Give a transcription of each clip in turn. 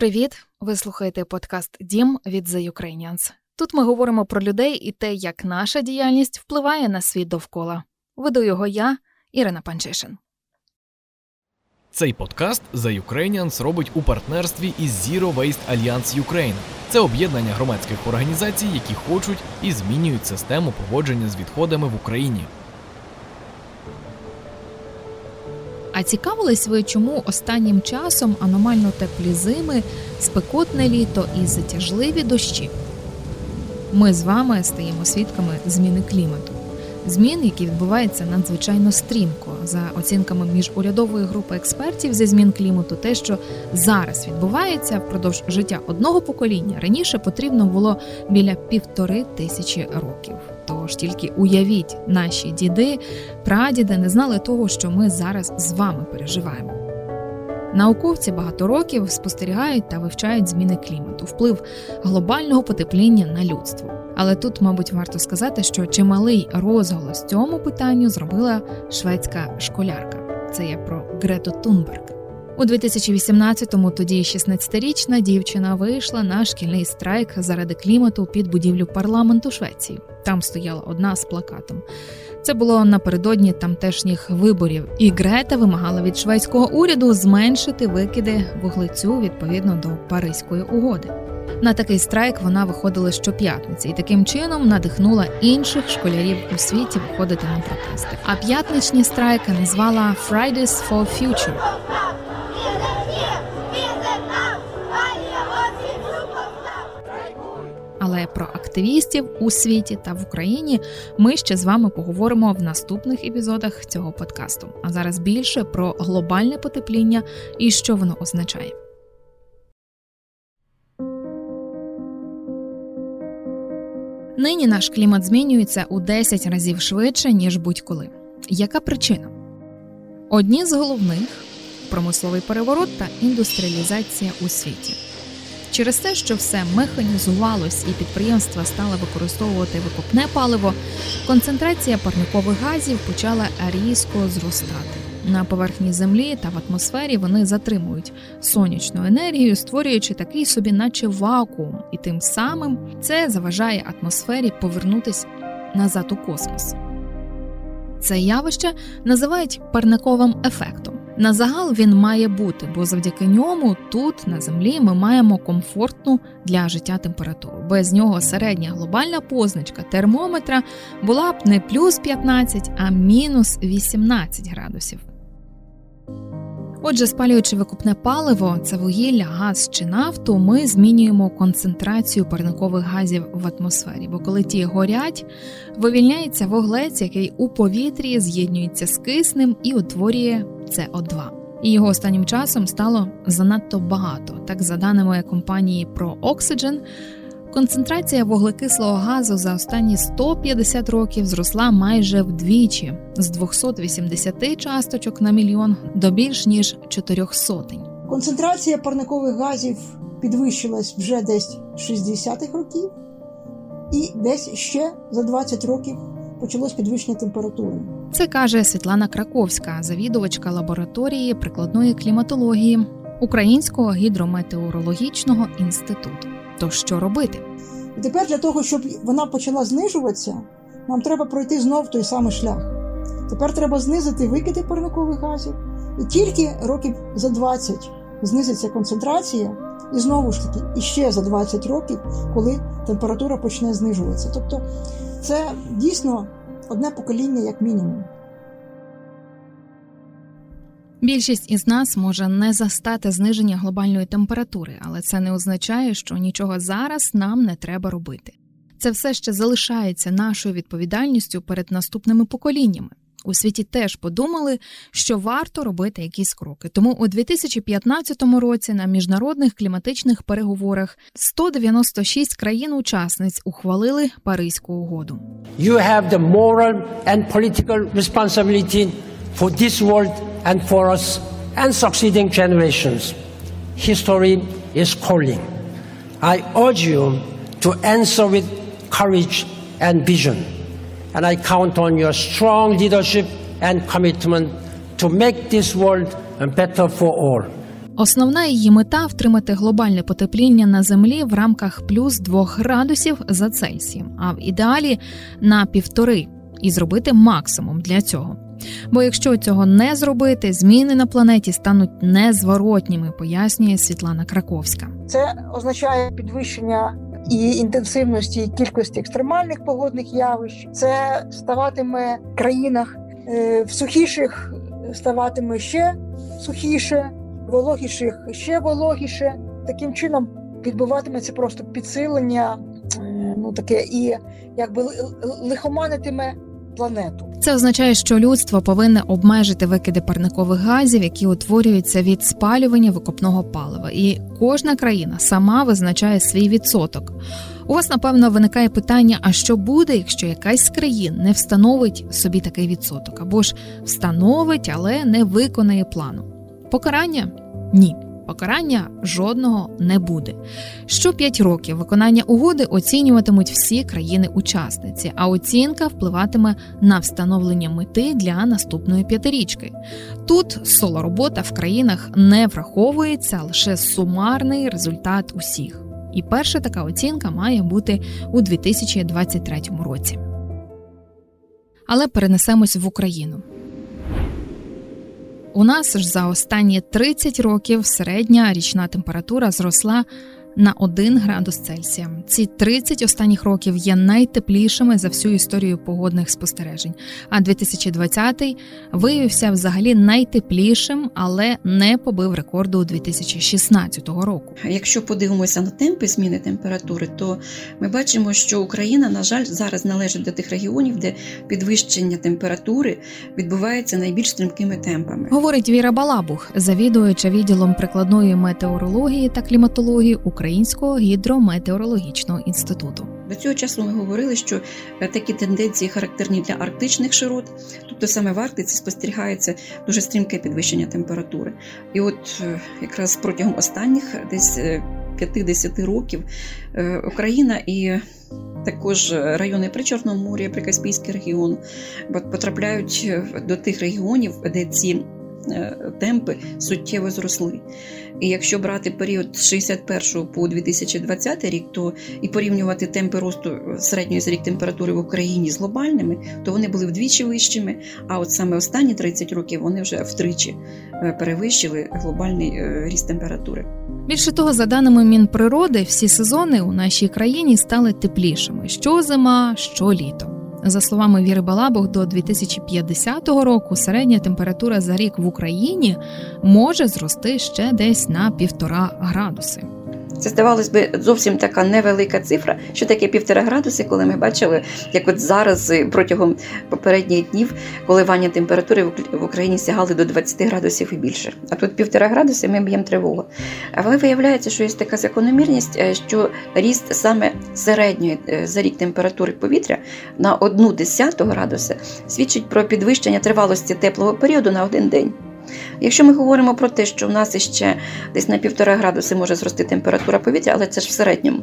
Привіт! Ви слухаєте подкаст Дім від The Ukrainians. Тут ми говоримо про людей і те, як наша діяльність впливає на світ довкола. Веду його я, Ірина Панчишин. Цей подкаст The Ukrainians робить у партнерстві із Zero Waste Alliance Ukraine. Це об'єднання громадських організацій, які хочуть і змінюють систему поводження з відходами в Україні. А цікавились ви, чому останнім часом аномально теплі зими, спекотне літо і затяжливі дощі? Ми з вами стаємо свідками зміни клімату. Змін, які відбуваються надзвичайно стрімко, за оцінками міжурядової групи експертів зі змін клімату, те, що зараз відбувається впродовж життя одного покоління, раніше потрібно було біля півтори тисячі років. Тож тільки уявіть, наші діди, прадіди не знали того, що ми зараз з вами переживаємо. Науковці багато років спостерігають та вивчають зміни клімату, вплив глобального потепління на людство. Але тут, мабуть, варто сказати, що чималий розголос цьому питанню зробила шведська школярка. Це я про Грету Тунберг. У 2018-му тоді 16-річна дівчина вийшла на шкільний страйк заради клімату під будівлю парламенту Швеції. Там стояла одна з плакатом. Це було напередодні тамтешніх виборів, і Грета вимагала від шведського уряду зменшити викиди вуглецю відповідно до Паризької угоди. На такий страйк вона виходила щоп'ятниці і таким чином надихнула інших школярів у світі виходити на протести. А п'ятничні страйки назвала Fridays for Future. Але про активістів у світі та в Україні ми ще з вами поговоримо в наступних епізодах цього подкасту. А зараз більше про глобальне потепління і що воно означає. Нині наш клімат змінюється у 10 разів швидше, ніж будь-коли. Яка причина? Одні з головних промисловий переворот та індустріалізація у світі. Через те, що все механізувалось і підприємства стали використовувати викопне паливо, концентрація парникових газів почала різко зростати. На поверхні землі та в атмосфері вони затримують сонячну енергію, створюючи такий собі, наче вакуум, і тим самим це заважає атмосфері повернутися назад у космос. Це явище називають парниковим ефектом. На загал він має бути, бо завдяки ньому тут на землі ми маємо комфортну для життя температуру. Без нього середня глобальна позначка термометра була б не плюс 15, а мінус 18 градусів. Отже, спалюючи викупне паливо, це вугілля, газ чи нафту, ми змінюємо концентрацію парникових газів в атмосфері, бо коли ті горять, вивільняється вуглець, який у повітрі з'єднується з киснем і утворює СО2. І його останнім часом стало занадто багато. Так, за даними компанії ProOxygen, Концентрація вуглекислого газу за останні 150 років зросла майже вдвічі з 280 часточок на мільйон до більш ніж 400. Концентрація парникових газів підвищилась вже десь 60-х років, і десь ще за 20 років почалось підвищення температури. Це каже Світлана Краковська, завідувачка лабораторії прикладної кліматології Українського гідрометеорологічного інституту. То що робити? І тепер для того, щоб вона почала знижуватися, нам треба пройти знов той самий шлях. Тепер треба знизити викиди парникових газів, і тільки років за 20 знизиться концентрація, і знову ж таки, іще за 20 років, коли температура почне знижуватися. Тобто це дійсно одне покоління, як мінімум. Більшість із нас може не застати зниження глобальної температури, але це не означає, що нічого зараз нам не треба робити. Це все ще залишається нашою відповідальністю перед наступними поколіннями. У світі теж подумали, що варто робити якісь кроки. Тому у 2015 році на міжнародних кліматичних переговорах 196 країн-учасниць ухвалили Паризьку угоду. You have the moral and political responsibility for this world and for us and succeeding generations. History is calling. I urge you to answer with courage and vision, and I count on your strong leadership and commitment to make this world better for all. Основна її мета втримати глобальне потепління на землі в рамках плюс 2 градусів за Цельсієм, а в ідеалі на півтори, і зробити максимум для цього. Бо якщо цього не зробити, зміни на планеті стануть незворотніми, пояснює Світлана Краковська. Це означає підвищення і інтенсивності і кількості екстремальних погодних явищ. Це ставатиме в країнах е, в сухіших ставатиме ще сухіше, вологіших ще вологіше. Таким чином відбуватиметься просто підсилення, е, ну таке і якби лихоманитиме планету. Це означає, що людство повинне обмежити викиди парникових газів, які утворюються від спалювання викопного палива, і кожна країна сама визначає свій відсоток. У вас напевно виникає питання: а що буде, якщо якась з країн не встановить собі такий відсоток, або ж встановить, але не виконає плану? Покарання ні покарання жодного не буде. Що 5 років виконання угоди оцінюватимуть всі країни-учасниці, а оцінка впливатиме на встановлення мети для наступної п'ятирічки. Тут соло робота в країнах не враховується лише сумарний результат усіх. І перша така оцінка має бути у 2023 році. Але перенесемось в Україну. У нас ж за останні 30 років середня річна температура зросла на 1 градус Цельсія. Ці 30 останніх років є найтеплішими за всю історію погодних спостережень. А 2020 виявився взагалі найтеплішим, але не побив рекорду 2016 року. Якщо подивимося на темпи зміни температури, то ми бачимо, що Україна, на жаль, зараз належить до тих регіонів, де підвищення температури відбувається найбільш стрімкими темпами. Говорить Віра Балабух, завідуюча відділом прикладної метеорології та кліматології Українського гідрометеорологічного інституту. До цього часу ми говорили, що е, такі тенденції характерні для арктичних широт, тобто саме в Арктиці спостерігається дуже стрімке підвищення температури. І от е, якраз протягом останніх десь 50 е, років Україна і також райони при Чорному морі, Прикаспійський регіон потрапляють до тих регіонів, де ці темпи суттєво зросли. І якщо брати період з 61 по 2020 рік, то і порівнювати темпи росту середньої за рік температури в Україні з глобальними, то вони були вдвічі вищими. А от саме останні 30 років вони вже втричі е, перевищили глобальний е, ріст температури. Більше того, за даними Мінприроди, всі сезони у нашій країні стали теплішими: що зима, що літо. За словами Віри Балабух, до 2050 року середня температура за рік в Україні може зрости ще десь на півтора градуси. Це здавалось би зовсім така невелика цифра, що таке півтора градуси, коли ми бачили, як от зараз е, протягом попередніх днів коливання температури в Україні сягали до 20 градусів і більше. А тут півтора градуси ми б'ємо тривогу. Але виявляється, що є така закономірність, е, що ріст саме середньої е, за рік температури повітря на одну десяту градуса свідчить про підвищення тривалості теплого періоду на один день. Якщо ми говоримо про те, що в нас іще десь на півтора градуси може зрости температура повітря, але це ж в середньому,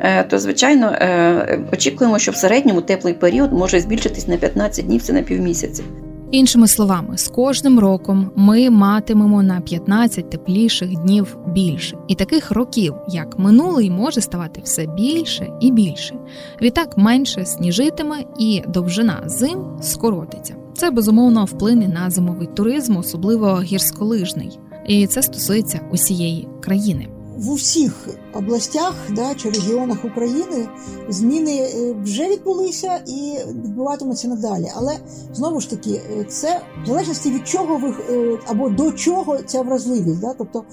е, то звичайно е, очікуємо, що в середньому теплий період може збільшитись на 15 днів, це на півмісяці. Іншими словами, з кожним роком ми матимемо на 15 тепліших днів більше, і таких років, як минулий, може ставати все більше і більше. Відтак менше сніжитиме і довжина зим скоротиться. Це безумовно вплине на зимовий туризм, особливо гірськолижний, і це стосується усієї країни. В усіх областях да, чи регіонах України зміни е, вже відбулися і відбуватимуться надалі. Але знову ж таки, е, це в залежності від чого ви е, або до чого ця вразливість. Да? Тобто,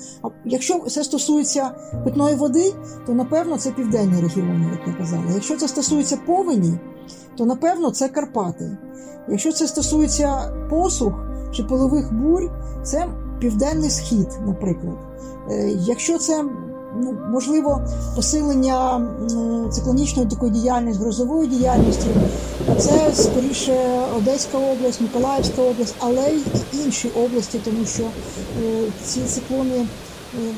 якщо це стосується питної води, то напевно це південні регіони, як я казала. Якщо це стосується повені, то напевно це Карпати. Якщо це стосується посух чи полових бурь, це південний схід, наприклад. Е, якщо це ну, можливо посилення циклонічної такої діяльності, грозової діяльності, це скоріше Одеська область, Миколаївська область, але й інші області, тому що е, ці циклони е,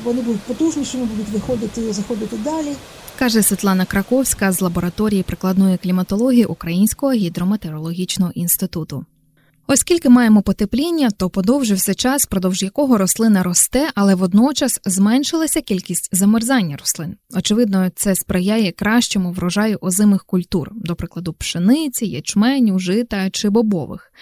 вони будуть потужнішими, будуть виходити, заходити далі каже Світлана Краковська з лабораторії прикладної кліматології Українського гідрометеорологічного інституту. Оскільки маємо потепління, то подовжився час, продовж якого рослина росте, але водночас зменшилася кількість замерзання рослин. Очевидно, це сприяє кращому врожаю озимих культур, до прикладу, пшениці, ячменю, жита чи бобових.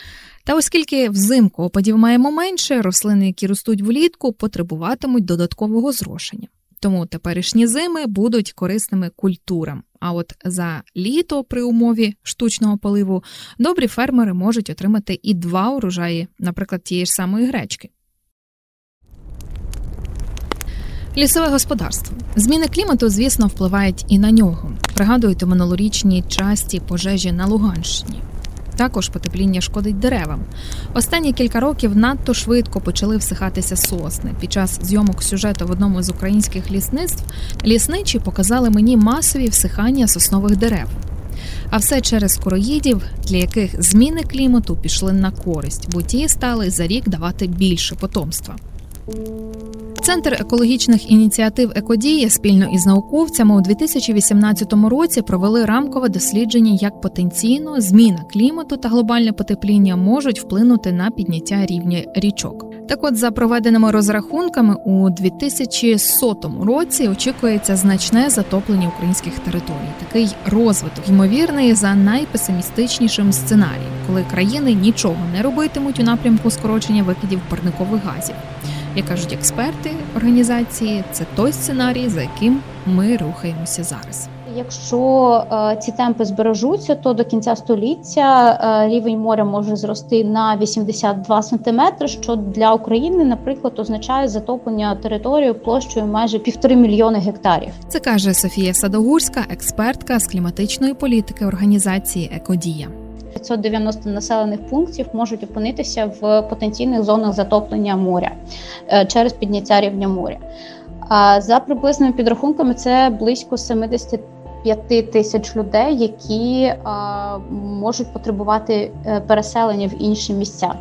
Та оскільки взимку опадів маємо менше, рослини, які ростуть влітку, потребуватимуть додаткового зрошення. Тому теперішні зими будуть корисними культурам. А от за літо при умові штучного поливу добрі фермери можуть отримати і два урожаї, наприклад, тієї ж самої гречки. Лісове господарство. Зміни клімату, звісно, впливають і на нього. Пригадуйте минулорічні часті пожежі на Луганщині. Також потепління шкодить деревам. Останні кілька років надто швидко почали всихатися сосни. Під час зйомок сюжету в одному з українських лісництв лісничі показали мені масові всихання соснових дерев. А все через короїдів, для яких зміни клімату пішли на користь, бо ті стали за рік давати більше потомства. Центр екологічних ініціатив Екодія спільно із науковцями у 2018 році провели рамкове дослідження, як потенційно зміна клімату та глобальне потепління можуть вплинути на підняття рівня річок. Так, от, за проведеними розрахунками, у 2100 році очікується значне затоплення українських територій. Такий розвиток ймовірний за найпесимістичнішим сценарієм, коли країни нічого не робитимуть у напрямку скорочення викидів парникових газів. Як кажуть експерти організації, це той сценарій, за яким ми рухаємося зараз. Якщо е, ці темпи збережуться, то до кінця століття е, рівень моря може зрости на 82 сантиметри, що для України, наприклад, означає затоплення території площею майже півтори мільйони гектарів. Це каже Софія Садогурська, експертка з кліматичної політики організації Екодія. 590 населених пунктів можуть опинитися в потенційних зонах затоплення моря е, через підняття рівня моря. А за приблизними підрахунками, це близько 75 тисяч людей, які можуть потребувати е, переселення в інші місця.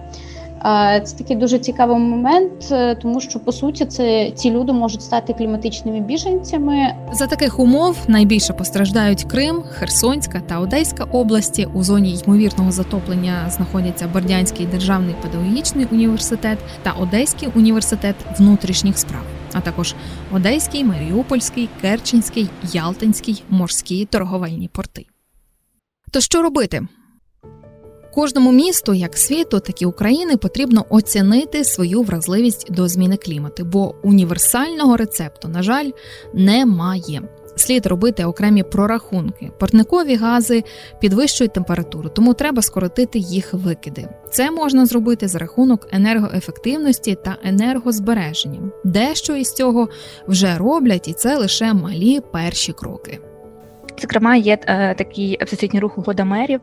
Це такий дуже цікавий момент, е, тому що по суті це ці люди можуть стати кліматичними біженцями. За таких умов найбільше постраждають Крим, Херсонська та Одеська області. У зоні ймовірного затоплення знаходяться Бердянський державний педагогічний університет та Одеський університет внутрішніх справ, а також Одеський, Маріупольський, Керченський, Ялтинський, морські торговельні порти. То що робити? Кожному місту, як світу, так і України, потрібно оцінити свою вразливість до зміни клімату, бо універсального рецепту, на жаль, немає. Слід робити окремі прорахунки. Парникові гази підвищують температуру, тому треба скоротити їх викиди. Це можна зробити за рахунок енергоефективності та енергозбереження. Дещо із цього вже роблять, і це лише малі перші кроки. Зокрема, є е, такий всесвітній рух угода мерів.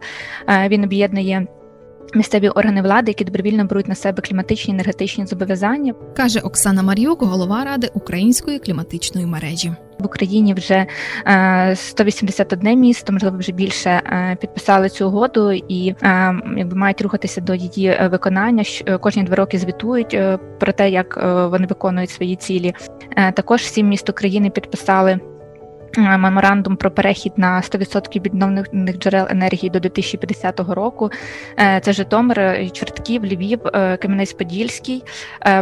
Е, він об'єднує. Місцеві органи влади, які добровільно беруть на себе кліматичні енергетичні зобов'язання, каже Оксана Мар'юк, голова ради української кліматичної мережі в Україні. Вже 181 е, місто, можливо, вже більше підписали цю угоду і якби мають рухатися до її виконання. кожні два роки звітують про те, як вони виконують свої цілі. Також сім міст України підписали. Е, меморандум про перехід на 100% відновлених джерел енергії до 2050 року. Е, це Житомир, Чортків, Львів, е, Кам'янець-Подільський,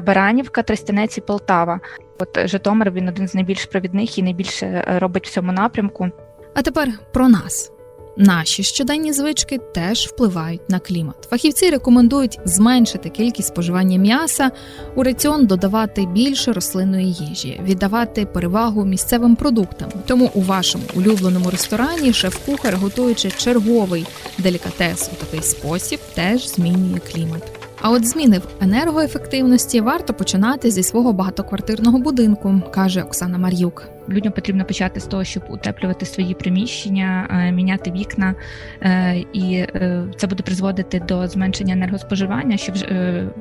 Баранівка, Тростянець і Полтава. От Житомир він один з найбільш провідних і найбільше робить в цьому напрямку. А тепер про нас. Наші щоденні звички теж впливають на клімат. Фахівці рекомендують зменшити кількість споживання м'яса, у раціон додавати більше рослинної їжі, віддавати перевагу місцевим продуктам. Тому у вашому улюбленому ресторані шеф-кухар, готуючи черговий делікатес у такий спосіб, теж змінює клімат. А от зміни в енергоефективності варто починати зі свого багатоквартирного будинку, каже Оксана Мар'юк. Людям потрібно почати з того, щоб утеплювати свої приміщення, е, міняти вікна, е, і е, це буде призводити до зменшення енергоспоживання, що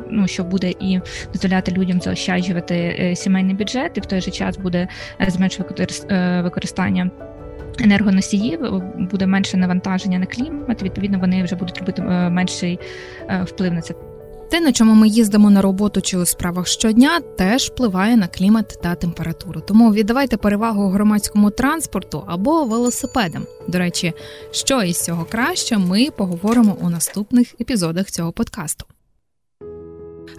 ну, що буде і дозволяти людям заощаджувати сімейний бюджет, і в той же час буде зменшувати використання. Енергоносіїв буде менше навантаження на клімат. Відповідно, вони вже будуть робити менший вплив на це. Те, на чому ми їздимо на роботу чи у справах щодня, теж впливає на клімат та температуру. Тому віддавайте перевагу громадському транспорту або велосипедам. До речі, що із цього краще, ми поговоримо у наступних епізодах цього подкасту.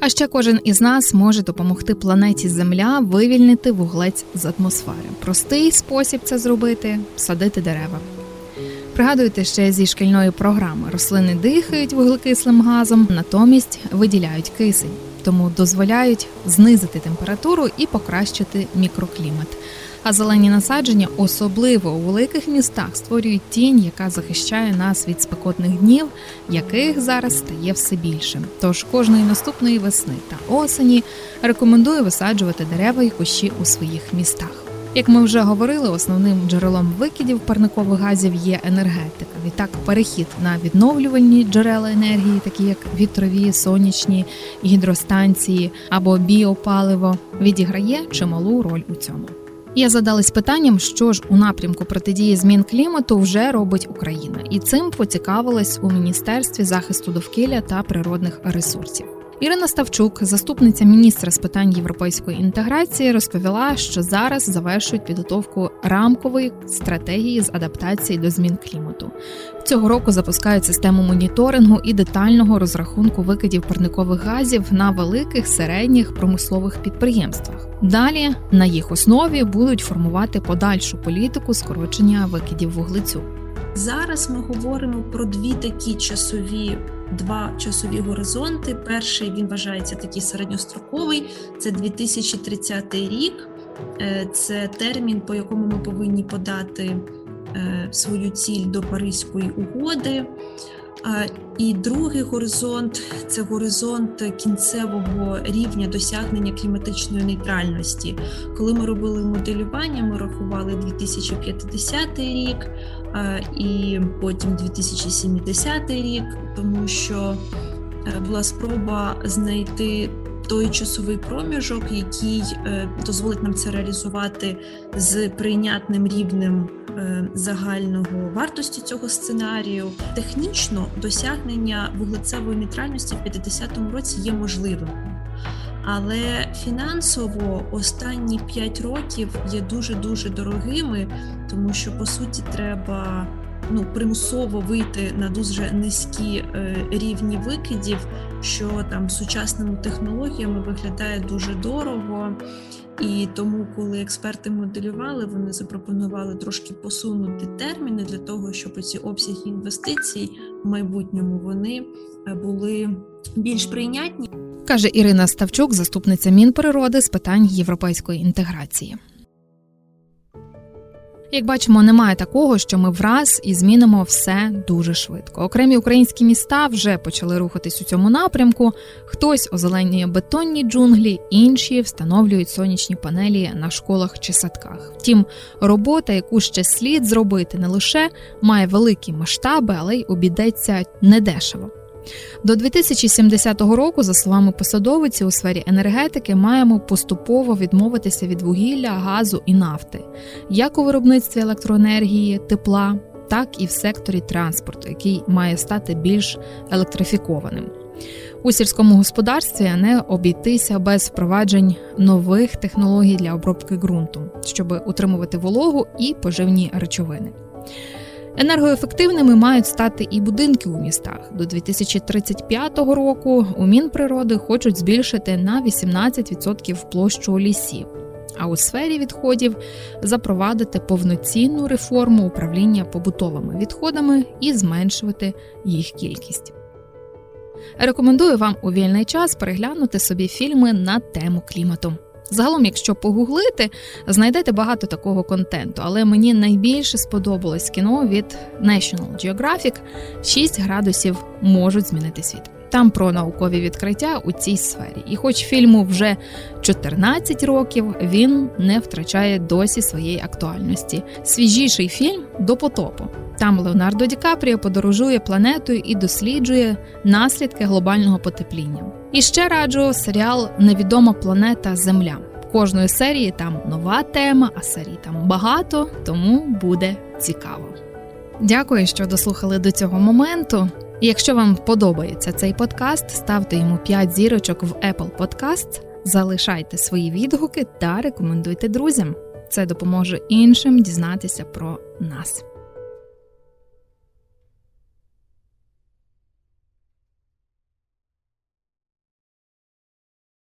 А ще кожен із нас може допомогти планеті Земля вивільнити вуглець з атмосфери. Простий спосіб це зробити садити дерева. Пригадуйте ще зі шкільної програми: рослини дихають вуглекислим газом, натомість виділяють кисень, тому дозволяють знизити температуру і покращити мікроклімат. А зелені насадження, особливо у великих містах, створюють тінь, яка захищає нас від спекотних днів, яких зараз стає все більше. Тож кожної наступної весни та осені рекомендую висаджувати дерева і кущі у своїх містах. Як ми вже говорили, основним джерелом викидів парникових газів є енергетика. Відтак, перехід на відновлювальні джерела енергії, такі як вітрові, сонячні гідростанції або біопаливо, відіграє чималу роль у цьому. Я задалась питанням, що ж у напрямку протидії змін клімату вже робить Україна, і цим поцікавилась у міністерстві захисту довкілля та природних ресурсів. Ірина Ставчук, заступниця міністра з питань європейської інтеграції, розповіла, що зараз завершують підготовку рамкової стратегії з адаптації до змін клімату. Цього року запускають систему моніторингу і детального розрахунку викидів парникових газів на великих середніх промислових підприємствах. Далі на їх основі будуть формувати подальшу політику скорочення викидів вуглецю. Зараз ми говоримо про дві такі часові. Два часові горизонти. Перший він вважається такий середньостроковий, це 2030 рік. Е, це термін, по якому ми повинні подати е, свою ціль до Паризької угоди. І другий горизонт це горизонт кінцевого рівня досягнення кліматичної нейтральності. Коли ми робили моделювання, ми рахували 2050 рік і потім 2070 рік, тому що е, була спроба знайти той часовий проміжок, який е, дозволить нам це реалізувати з прийнятним рівнем е, загального вартості цього сценарію. Технічно досягнення вуглецевої нейтральності в 50-му році є можливим. Але фінансово останні 5 років є дуже дуже дорогими, тому що по суті треба ну примусово вийти на дуже низькі е, рівні викидів, що там сучасними технологіями виглядає дуже дорого. І тому, коли експерти моделювали, вони запропонували трошки посунути терміни для того, щоб ці обсяги інвестицій в майбутньому вони е, були більш прийнятні. Каже Ірина Ставчук, заступниця Мінприроди з питань європейської інтеграції. Як бачимо, немає такого, що ми враз і змінимо все дуже швидко. Окремі українські міста вже почали рухатись у цьому напрямку. Хтось озеленює бетонні джунглі, інші встановлюють сонячні панелі на школах чи садках. Втім, робота, яку ще слід зробити, не лише має великі масштаби, але й обійдеться недешево. До 2070 року, за словами посадовиці, у сфері енергетики маємо поступово відмовитися від вугілля, газу і нафти, як у виробництві електроенергії, тепла, так і в секторі транспорту, який має стати більш електрифікованим. У сільському господарстві не обійтися без впроваджень нових технологій для обробки ґрунту, щоб утримувати вологу і поживні речовини. Енергоефективними мають стати і будинки у містах. До 2035 року у Мінприроди хочуть збільшити на 18% площу лісів. А у сфері відходів запровадити повноцінну реформу управління побутовими відходами і зменшувати їх кількість. Рекомендую вам у вільний час переглянути собі фільми на тему клімату. Загалом, якщо погуглити, знайдете багато такого контенту, але мені найбільше сподобалось кіно від National Geographic «6 градусів можуть змінити світ. Там про наукові відкриття у цій сфері. І, хоч фільму вже 14 років, він не втрачає досі своєї актуальності. Свіжіший фільм до потопу. Там Леонардо Ді Капріо подорожує планетою і досліджує наслідки глобального потепління. І ще раджу серіал Невідома планета Земля. Кожної серії там нова тема, а серій там багато, тому буде цікаво. Дякую, що дослухали до цього моменту. Якщо вам подобається цей подкаст, ставте йому 5 зірочок в Apple Podcasts, залишайте свої відгуки та рекомендуйте друзям. Це допоможе іншим дізнатися про нас.